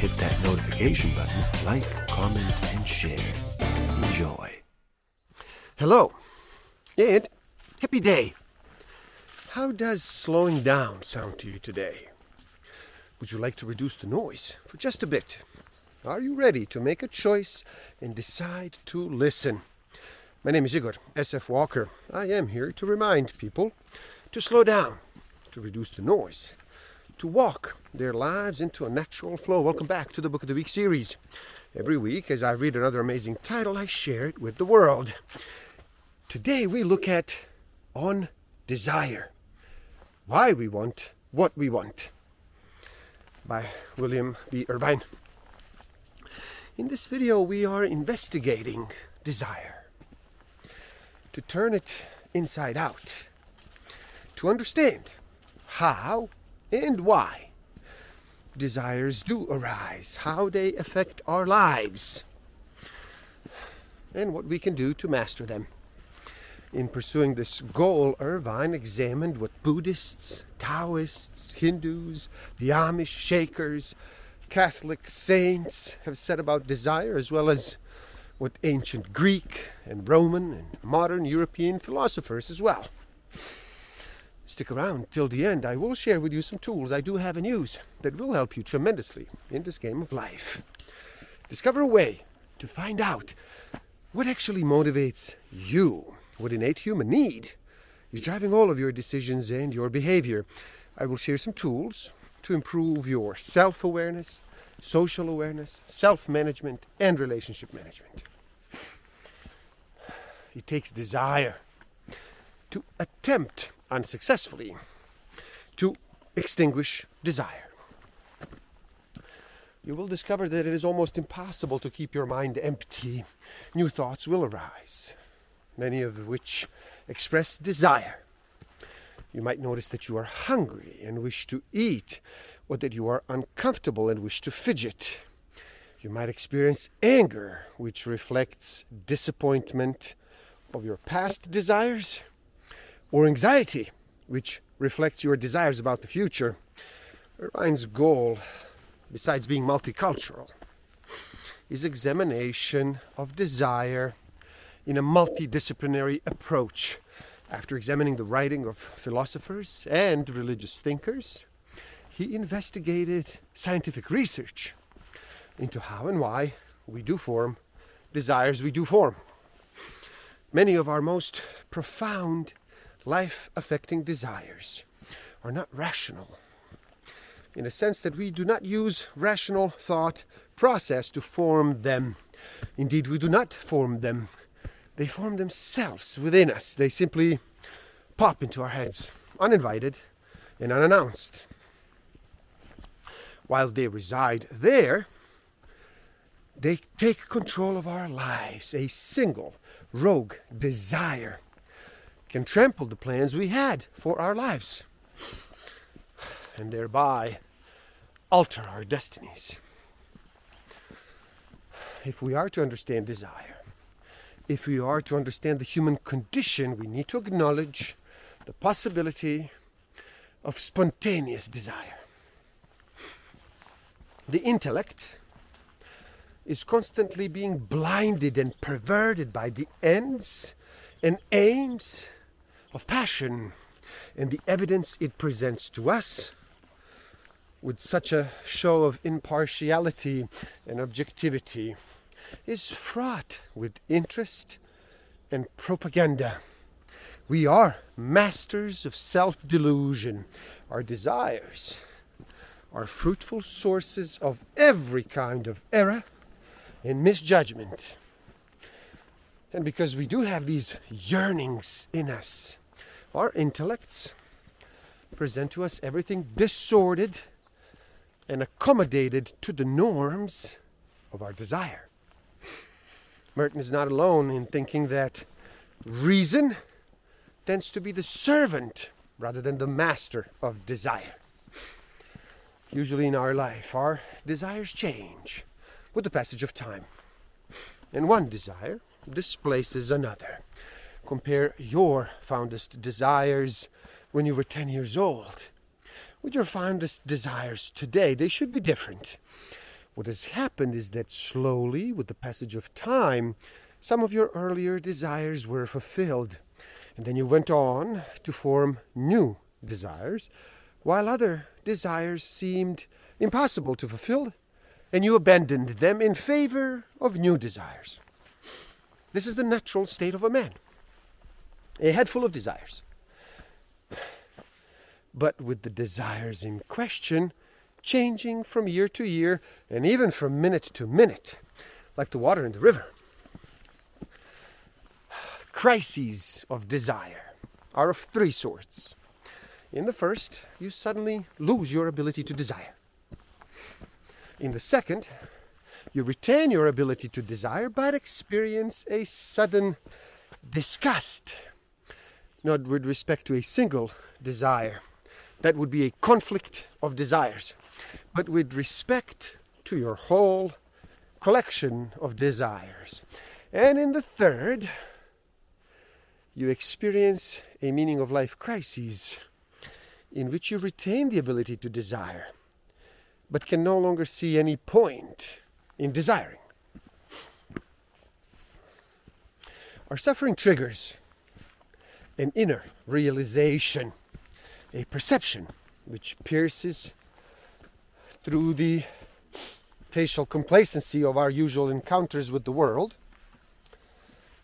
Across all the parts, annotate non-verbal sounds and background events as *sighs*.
hit that notification button, like, comment, and share. Enjoy. Hello, and happy day. How does slowing down sound to you today? Would you like to reduce the noise for just a bit? Are you ready to make a choice and decide to listen? My name is Igor SF Walker. I am here to remind people to slow down, to reduce the noise, to walk their lives into a natural flow. Welcome back to the Book of the Week series. Every week, as I read another amazing title, I share it with the world. Today, we look at On Desire Why We Want What We Want by William B. Irvine. In this video, we are investigating desire to turn it inside out, to understand how and why desires do arise, how they affect our lives, and what we can do to master them. In pursuing this goal, Irvine examined what Buddhists, Taoists, Hindus, the Amish Shakers, Catholic saints have said about desire, as well as what ancient Greek and Roman and modern European philosophers as well. Stick around till the end. I will share with you some tools I do have and use that will help you tremendously in this game of life. Discover a way to find out what actually motivates you, what innate human need is driving all of your decisions and your behavior. I will share some tools to improve your self awareness, social awareness, self management, and relationship management. It takes desire to attempt unsuccessfully to extinguish desire. You will discover that it is almost impossible to keep your mind empty. New thoughts will arise, many of which express desire. You might notice that you are hungry and wish to eat, or that you are uncomfortable and wish to fidget. You might experience anger, which reflects disappointment of your past desires, or anxiety, which reflects your desires about the future. Irvine's goal, besides being multicultural, is examination of desire in a multidisciplinary approach. After examining the writing of philosophers and religious thinkers, he investigated scientific research into how and why we do form desires we do form. Many of our most profound life affecting desires are not rational, in a sense that we do not use rational thought process to form them. Indeed, we do not form them they form themselves within us. They simply pop into our heads, uninvited and unannounced. While they reside there, they take control of our lives. A single rogue desire can trample the plans we had for our lives and thereby alter our destinies. If we are to understand desire, if we are to understand the human condition, we need to acknowledge the possibility of spontaneous desire. The intellect is constantly being blinded and perverted by the ends and aims of passion and the evidence it presents to us with such a show of impartiality and objectivity is fraught with interest and propaganda. We are masters of self delusion. Our desires are fruitful sources of every kind of error and misjudgment. And because we do have these yearnings in us, our intellects present to us everything disordered and accommodated to the norms of our desire. Merton is not alone in thinking that reason tends to be the servant rather than the master of desire. Usually in our life, our desires change with the passage of time. And one desire displaces another. Compare your fondest desires when you were 10 years old with your fondest desires today. They should be different. What has happened is that slowly, with the passage of time, some of your earlier desires were fulfilled, and then you went on to form new desires, while other desires seemed impossible to fulfill, and you abandoned them in favor of new desires. This is the natural state of a man, a head full of desires. But with the desires in question, changing from year to year and even from minute to minute, like the water in the river. Crises of desire are of three sorts. In the first, you suddenly lose your ability to desire. In the second, you retain your ability to desire but experience a sudden disgust, not with respect to a single desire. That would be a conflict of desires but with respect to your whole collection of desires. And in the third, you experience a meaning of life crisis in which you retain the ability to desire, but can no longer see any point in desiring. Our suffering triggers an inner realization, a perception which pierces through the facial complacency of our usual encounters with the world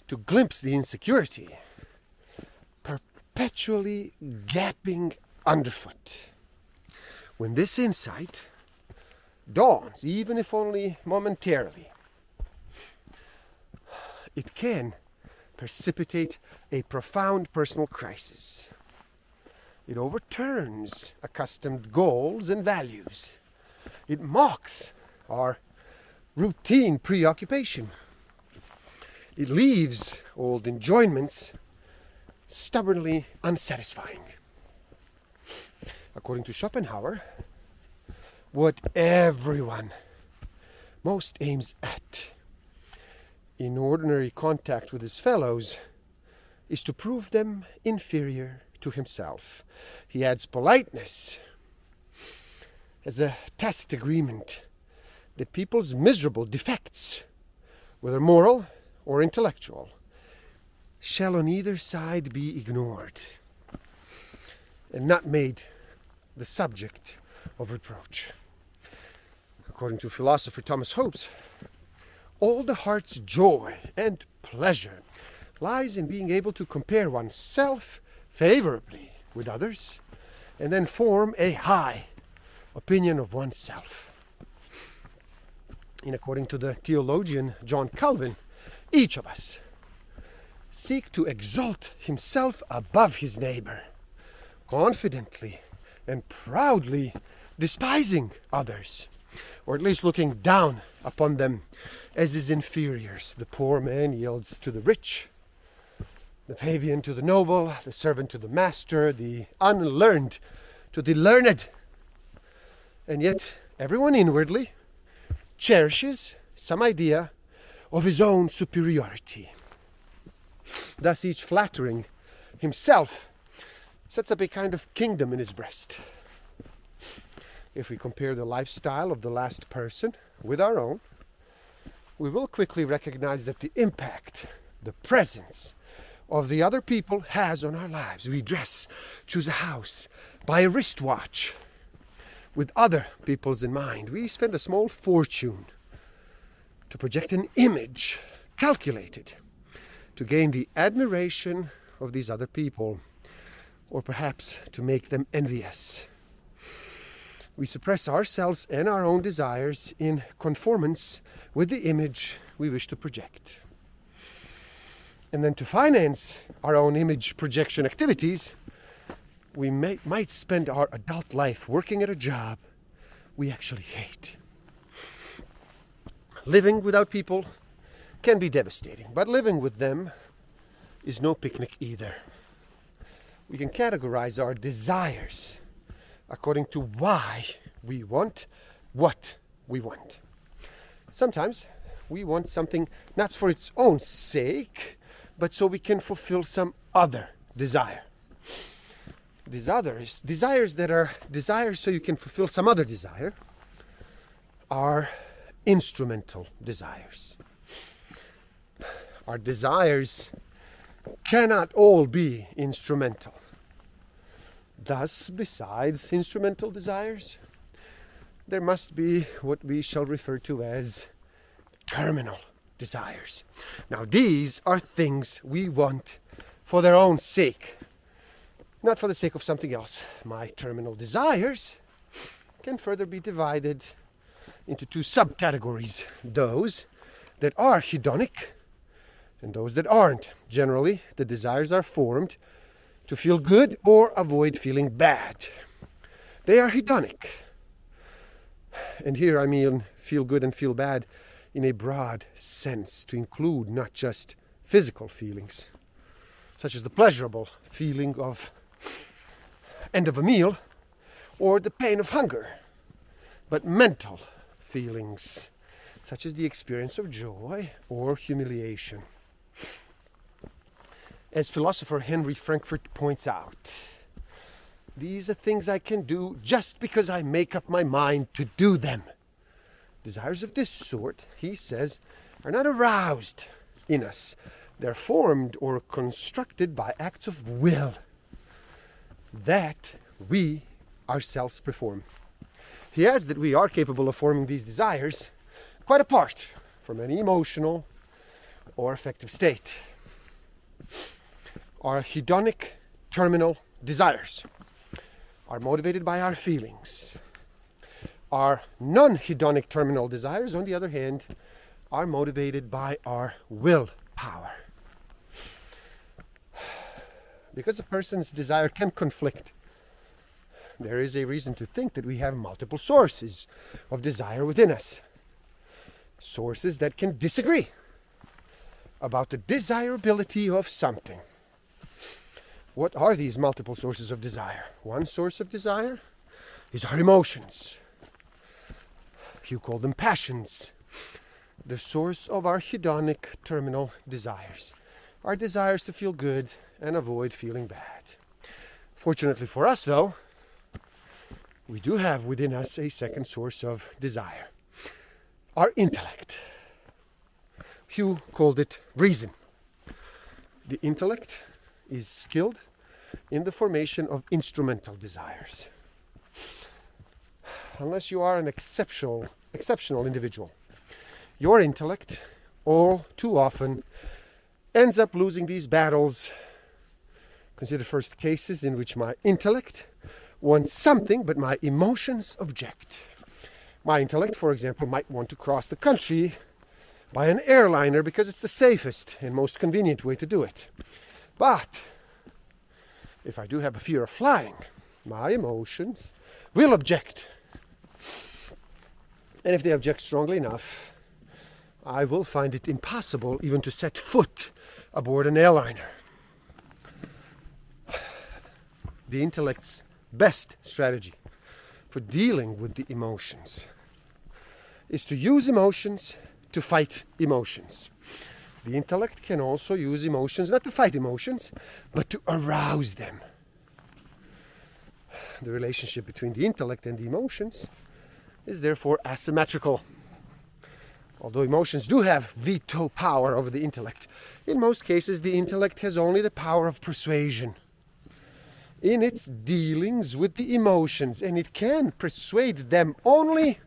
to glimpse the insecurity perpetually gapping underfoot. When this insight dawns, even if only momentarily, it can precipitate a profound personal crisis. It overturns accustomed goals and values it mocks our routine preoccupation. It leaves old enjoyments stubbornly unsatisfying. According to Schopenhauer, what everyone most aims at in ordinary contact with his fellows is to prove them inferior to himself. He adds politeness as a tacit agreement that people's miserable defects, whether moral or intellectual, shall on either side be ignored and not made the subject of reproach. According to philosopher Thomas Hobbes, all the heart's joy and pleasure lies in being able to compare oneself favorably with others and then form a high opinion of oneself. And according to the theologian John Calvin, each of us seek to exalt himself above his neighbor, confidently and proudly despising others, or at least looking down upon them as his inferiors. The poor man yields to the rich, the pavian to the noble, the servant to the master, the unlearned to the learned. And yet, everyone inwardly cherishes some idea of his own superiority. Thus, each flattering himself sets up a kind of kingdom in his breast. If we compare the lifestyle of the last person with our own, we will quickly recognize that the impact, the presence of the other people has on our lives. We dress, choose a house, buy a wristwatch, with other people's in mind. We spend a small fortune to project an image calculated to gain the admiration of these other people, or perhaps to make them envious. We suppress ourselves and our own desires in conformance with the image we wish to project. And then to finance our own image projection activities, we may, might spend our adult life working at a job we actually hate. Living without people can be devastating, but living with them is no picnic either. We can categorize our desires according to why we want what we want. Sometimes we want something not for its own sake, but so we can fulfill some other desire. These others, desires that are desires so you can fulfill some other desire, are instrumental desires. Our desires cannot all be instrumental. Thus, besides instrumental desires, there must be what we shall refer to as terminal desires. Now, these are things we want for their own sake, not for the sake of something else. My terminal desires can further be divided into two subcategories those that are hedonic and those that aren't. Generally, the desires are formed to feel good or avoid feeling bad. They are hedonic. And here I mean feel good and feel bad in a broad sense to include not just physical feelings, such as the pleasurable feeling of end of a meal or the pain of hunger, but mental feelings, such as the experience of joy or humiliation. As philosopher Henry Frankfurt points out, these are things I can do just because I make up my mind to do them. Desires of this sort, he says, are not aroused in us. They're formed or constructed by acts of will that we ourselves perform. He adds that we are capable of forming these desires quite apart from any emotional or affective state. Our hedonic terminal desires are motivated by our feelings. Our non hedonic terminal desires, on the other hand, are motivated by our willpower. Because a person's desire can conflict, there is a reason to think that we have multiple sources of desire within us. Sources that can disagree about the desirability of something. What are these multiple sources of desire? One source of desire is our emotions. You call them passions. The source of our hedonic terminal desires. Our desires to feel good and avoid feeling bad. Fortunately for us, though, we do have within us a second source of desire our intellect. Hume called it reason. The intellect is skilled in the formation of instrumental desires. Unless you are an exceptional, exceptional individual, your intellect all too often ends up losing these battles. Consider first cases in which my intellect wants something, but my emotions object. My intellect, for example, might want to cross the country by an airliner because it's the safest and most convenient way to do it. But if I do have a fear of flying, my emotions will object. And if they object strongly enough, I will find it impossible even to set foot aboard an airliner. *sighs* The intellect's best strategy for dealing with the emotions is to use emotions to fight emotions. The intellect can also use emotions not to fight emotions, but to arouse them. The relationship between the intellect and the emotions is therefore asymmetrical. Although emotions do have veto power over the intellect, in most cases the intellect has only the power of persuasion in its dealings with the emotions, and it can persuade them only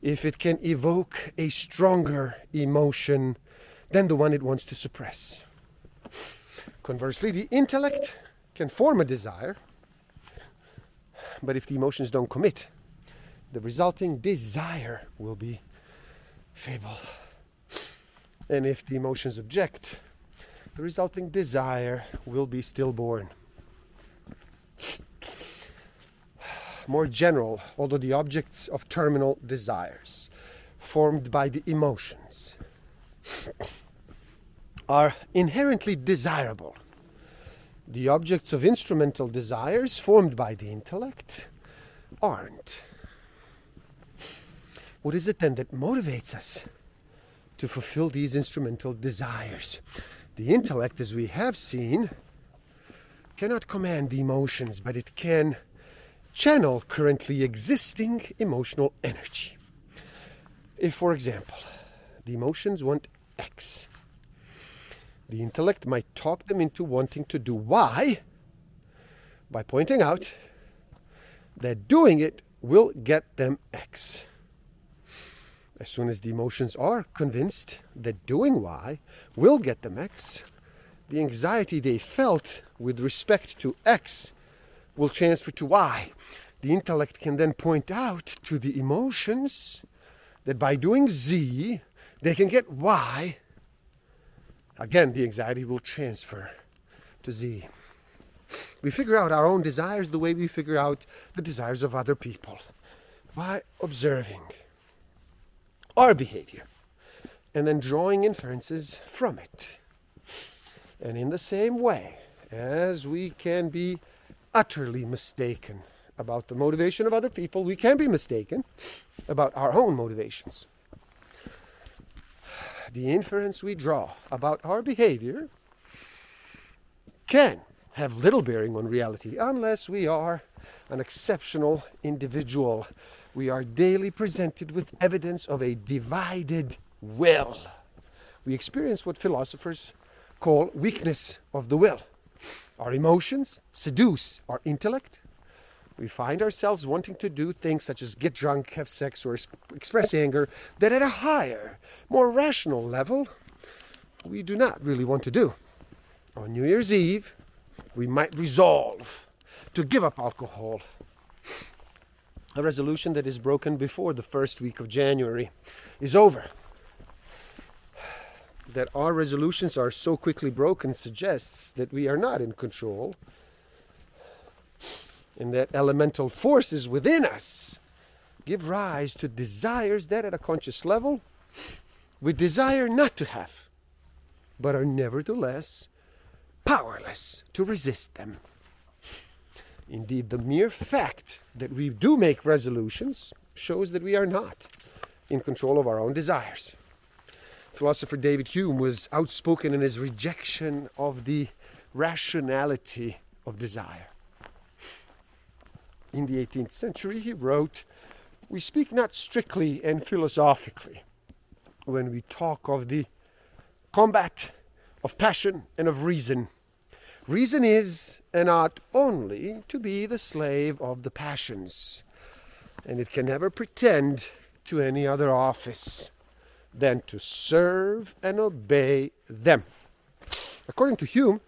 if it can evoke a stronger emotion than the one it wants to suppress. Conversely, the intellect can form a desire, but if the emotions don't commit, the resulting desire will be feeble. And if the emotions object, the resulting desire will be stillborn. more general, although the objects of terminal desires formed by the emotions are inherently desirable. The objects of instrumental desires formed by the intellect aren't. What is it then that motivates us to fulfill these instrumental desires? The intellect, as we have seen, cannot command the emotions, but it can channel currently existing emotional energy. If, for example, the emotions want X, the intellect might talk them into wanting to do Y by pointing out that doing it will get them X. As soon as the emotions are convinced that doing Y will get them X, the anxiety they felt with respect to X will transfer to Y. The intellect can then point out to the emotions that by doing Z, they can get Y. Again, the anxiety will transfer to Z. We figure out our own desires the way we figure out the desires of other people by observing our behavior and then drawing inferences from it. And in the same way as we can be utterly mistaken about the motivation of other people, we can be mistaken about our own motivations. The inference we draw about our behavior can have little bearing on reality unless we are an exceptional individual. We are daily presented with evidence of a divided will. We experience what philosophers call weakness of the will. Our emotions seduce our intellect. We find ourselves wanting to do things such as get drunk, have sex, or express anger that at a higher, more rational level, we do not really want to do. On New Year's Eve, we might resolve to give up alcohol. A resolution that is broken before the first week of January is over. That our resolutions are so quickly broken suggests that we are not in control and that elemental forces within us give rise to desires that at a conscious level we desire not to have, but are nevertheless powerless to resist them. Indeed, the mere fact that we do make resolutions shows that we are not in control of our own desires. Philosopher David Hume was outspoken in his rejection of the rationality of desire. In the 18th century, he wrote, We speak not strictly and philosophically when we talk of the combat of passion and of reason Reason is and ought only to be the slave of the passions, and it can never pretend to any other office than to serve and obey them. According to Hume,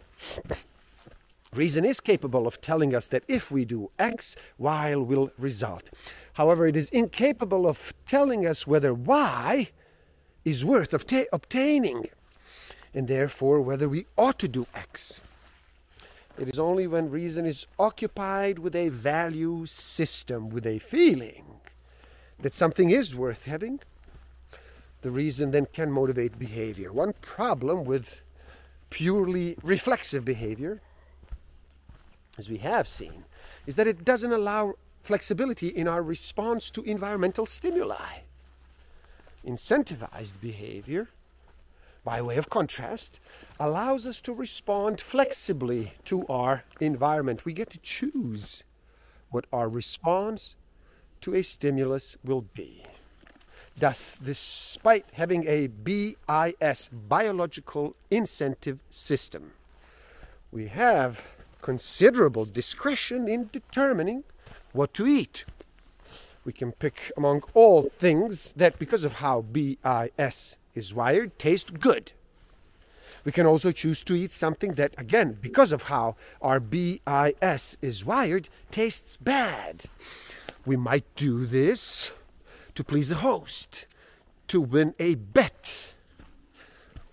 reason is capable of telling us that if we do X, Y will result. However, it is incapable of telling us whether Y is worth obta- obtaining, and therefore whether we ought to do X. It is only when reason is occupied with a value system, with a feeling that something is worth having, the reason then can motivate behavior. One problem with purely reflexive behavior, as we have seen, is that it doesn't allow flexibility in our response to environmental stimuli. Incentivized behavior by way of contrast, allows us to respond flexibly to our environment. We get to choose what our response to a stimulus will be. Thus, despite having a BIS, biological incentive system, we have considerable discretion in determining what to eat. We can pick among all things that, because of how BIS is wired taste good. We can also choose to eat something that, again, because of how our BIS is wired, tastes bad. We might do this to please a host, to win a bet,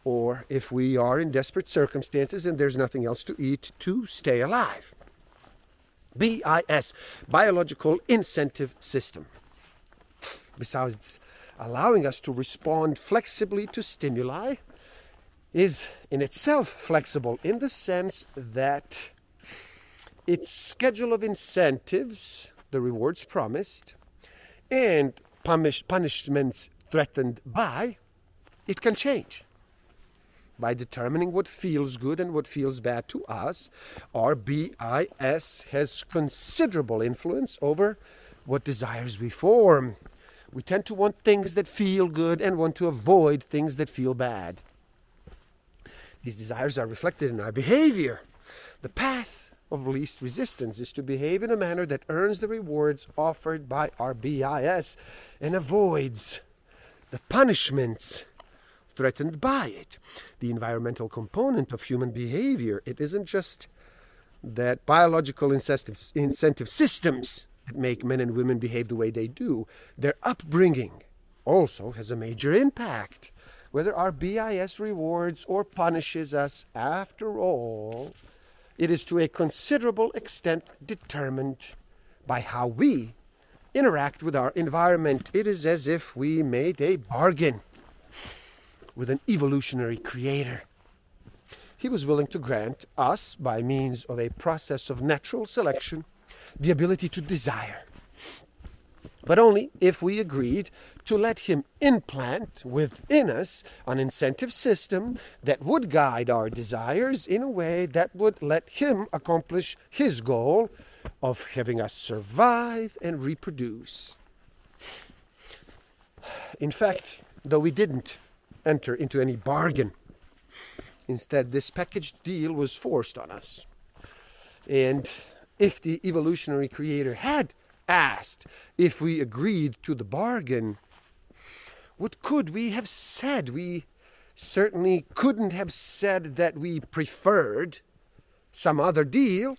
or if we are in desperate circumstances and there's nothing else to eat, to stay alive. BIS, Biological Incentive System. Besides allowing us to respond flexibly to stimuli, is in itself flexible in the sense that its schedule of incentives, the rewards promised, and punish, punishments threatened by, it can change. By determining what feels good and what feels bad to us, our BIS has considerable influence over what desires we form. We tend to want things that feel good and want to avoid things that feel bad. These desires are reflected in our behavior. The path of least resistance is to behave in a manner that earns the rewards offered by our BIS and avoids the punishments threatened by it. The environmental component of human behavior, it isn't just that biological incentive, systems that make men and women behave the way they do, their upbringing also has a major impact. Whether our BIS rewards or punishes us, after all, it is to a considerable extent determined by how we interact with our environment. It is as if we made a bargain with an evolutionary creator. He was willing to grant us, by means of a process of natural selection, the ability to desire. But only if we agreed to let him implant within us an incentive system that would guide our desires in a way that would let him accomplish his goal of having us survive and reproduce. In fact, though we didn't enter into any bargain, instead, this package deal was forced on us. And if the evolutionary creator had asked if we agreed to the bargain, what could we have said? We certainly couldn't have said that we preferred some other deal.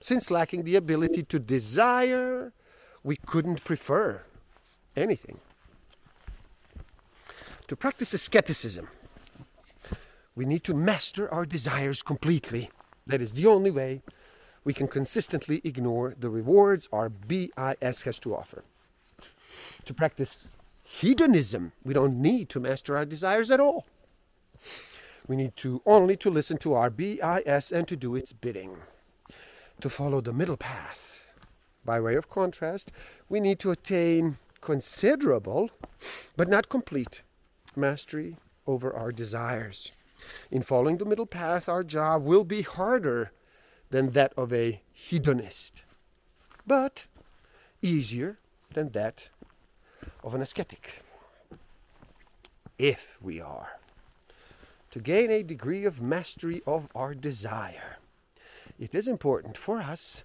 Since lacking the ability to desire, we couldn't prefer anything. To practice asceticism, we need to master our desires completely. That is the only way we can consistently ignore the rewards our BIS has to offer. To practice hedonism, we don't need to master our desires at all. We need to only to listen to our BIS and to do its bidding to follow the middle path. By way of contrast, we need to attain considerable, but not complete, mastery over our desires. In following the middle path, our job will be harder than that of a hedonist, but easier than that of an ascetic. If we are to gain a degree of mastery of our desire, it is important for us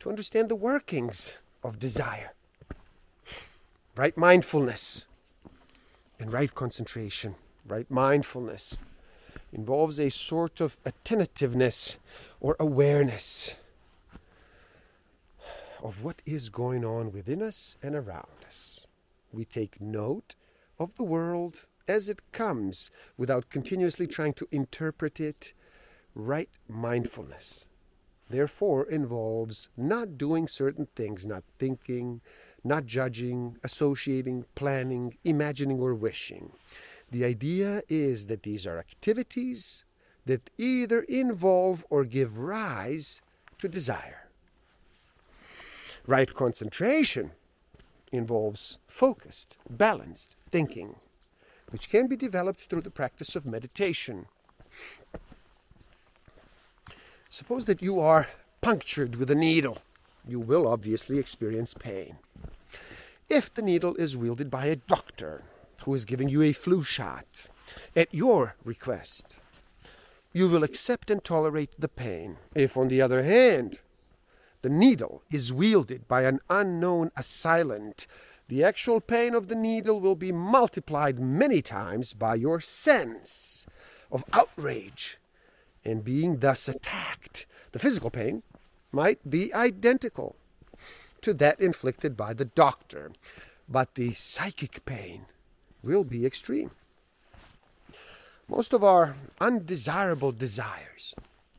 to understand the workings of desire. Right mindfulness and right concentration, right mindfulness involves a sort of attentiveness or awareness of what is going on within us and around us. We take note of the world as it comes without continuously trying to interpret it. Right mindfulness therefore involves not doing certain things, not thinking, not judging, associating, planning, imagining, or wishing. The idea is that these are activities that either involve or give rise to desire. Right concentration involves focused, balanced thinking, which can be developed through the practice of meditation. Suppose that you are punctured with a needle. You will obviously experience pain. If the needle is wielded by a doctor who is giving you a flu shot at your request, you will accept and tolerate the pain. If, on the other hand, the needle is wielded by an unknown assailant, the actual pain of the needle will be multiplied many times by your sense of outrage and being thus attacked. The physical pain might be identical to that inflicted by the doctor, but the psychic pain will be extreme. Most of our undesirable desires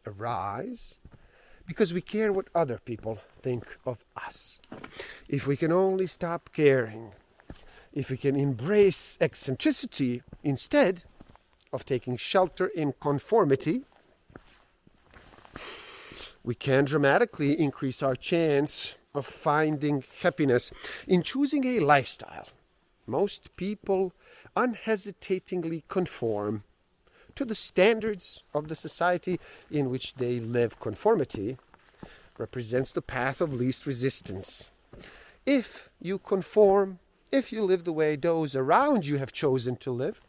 arise because we care what other people think of us. If we can only stop caring, if we can embrace eccentricity instead of taking shelter in conformity, we can dramatically increase our chance of finding happiness in choosing a lifestyle. Most people unhesitatingly conform to the standards of the society in which they live. Conformity represents the path of least resistance. If you conform, if you live the way those around you have chosen to live,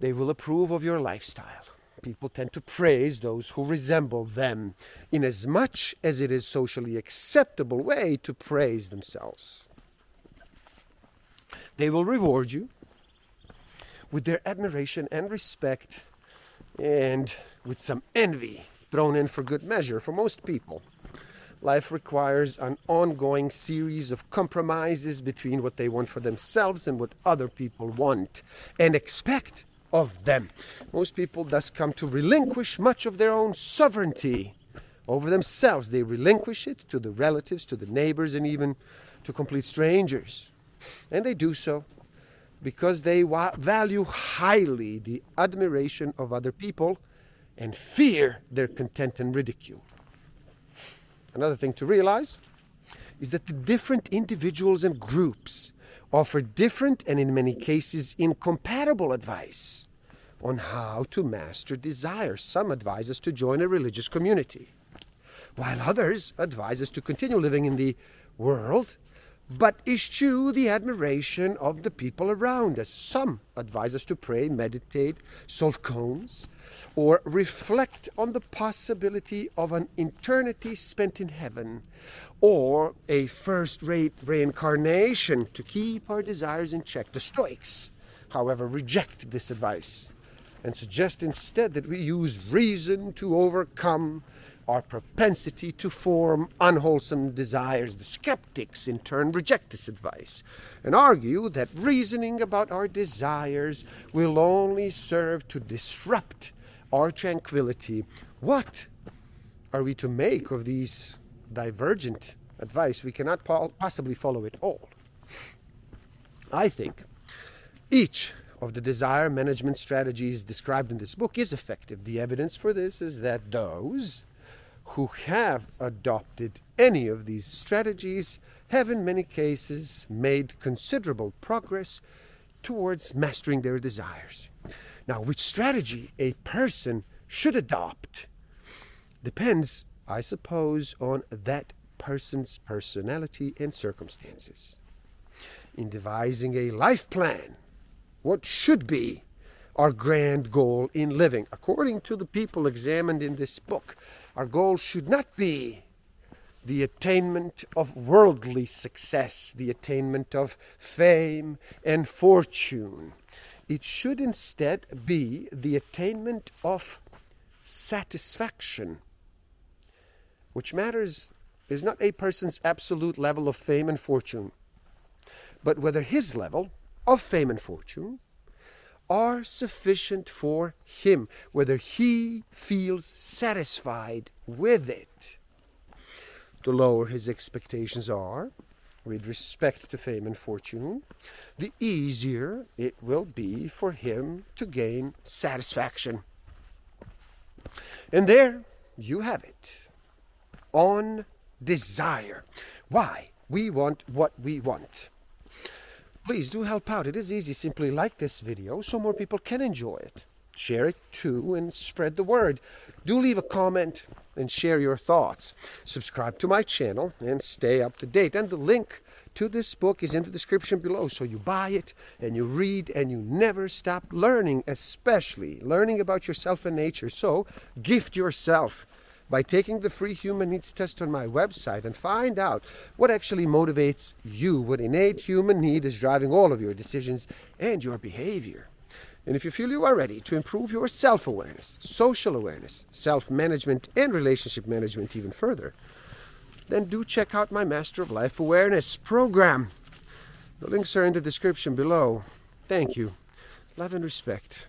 they will approve of your lifestyle. People tend to praise those who resemble them in as much as it is socially acceptable way to praise themselves. They will reward you with their admiration and respect and with some envy thrown in for good measure for most people. Life requires an ongoing series of compromises between what they want for themselves and what other people want and expect of them. Most people thus come to relinquish much of their own sovereignty over themselves. They relinquish it to the relatives, to the neighbors, and even to complete strangers. And they do so because they wa- value highly the admiration of other people and fear their contempt and ridicule. Another thing to realize is that the different individuals and groups offer different and in many cases incompatible advice on how to master desire. Some advise us to join a religious community, while others advise us to continue living in the world but eschew the admiration of the people around us. Some advise us to pray, meditate, solve koans, or reflect on the possibility of an eternity spent in heaven, or a first rate reincarnation to keep our desires in check. The Stoics, however, reject this advice and suggest instead that we use reason to overcome our propensity to form unwholesome desires. The skeptics, in turn, reject this advice and argue that reasoning about our desires will only serve to disrupt our tranquility. What are we to make of these divergent advice? We cannot possibly follow it all. I think each of the desire management strategies described in this book is effective. The evidence for this is that those who have adopted any of these strategies have, in many cases, made considerable progress towards mastering their desires. Now, which strategy a person should adopt depends, I suppose, on that person's personality and circumstances. In devising a life plan, what should be our grand goal in living, according to the people examined in this book, our goal should not be the attainment of worldly success, the attainment of fame and fortune. It should instead be the attainment of satisfaction. Which matters is not a person's absolute level of fame and fortune, but whether his level of fame and fortune are sufficient for him, whether he feels satisfied with it. The lower his expectations are, with respect to fame and fortune, the easier it will be for him to gain satisfaction. And there you have it. On desire. Why? We want what we want. Please do help out. It is easy. Simply like this video so more people can enjoy it. Share it too and spread the word. Do leave a comment and share your thoughts. Subscribe to my channel and stay up to date. And the link to this book is in the description below. So you buy it and you read and you never stop learning, especially learning about yourself and nature. So gift yourself by taking the free human needs test on my website and find out what actually motivates you, what innate human need is driving all of your decisions and your behavior. And if you feel you are ready to improve your self awareness, social awareness, self management, and relationship management even further, then do check out my Master of Life Awareness program. The links are in the description below. Thank you. Love and respect.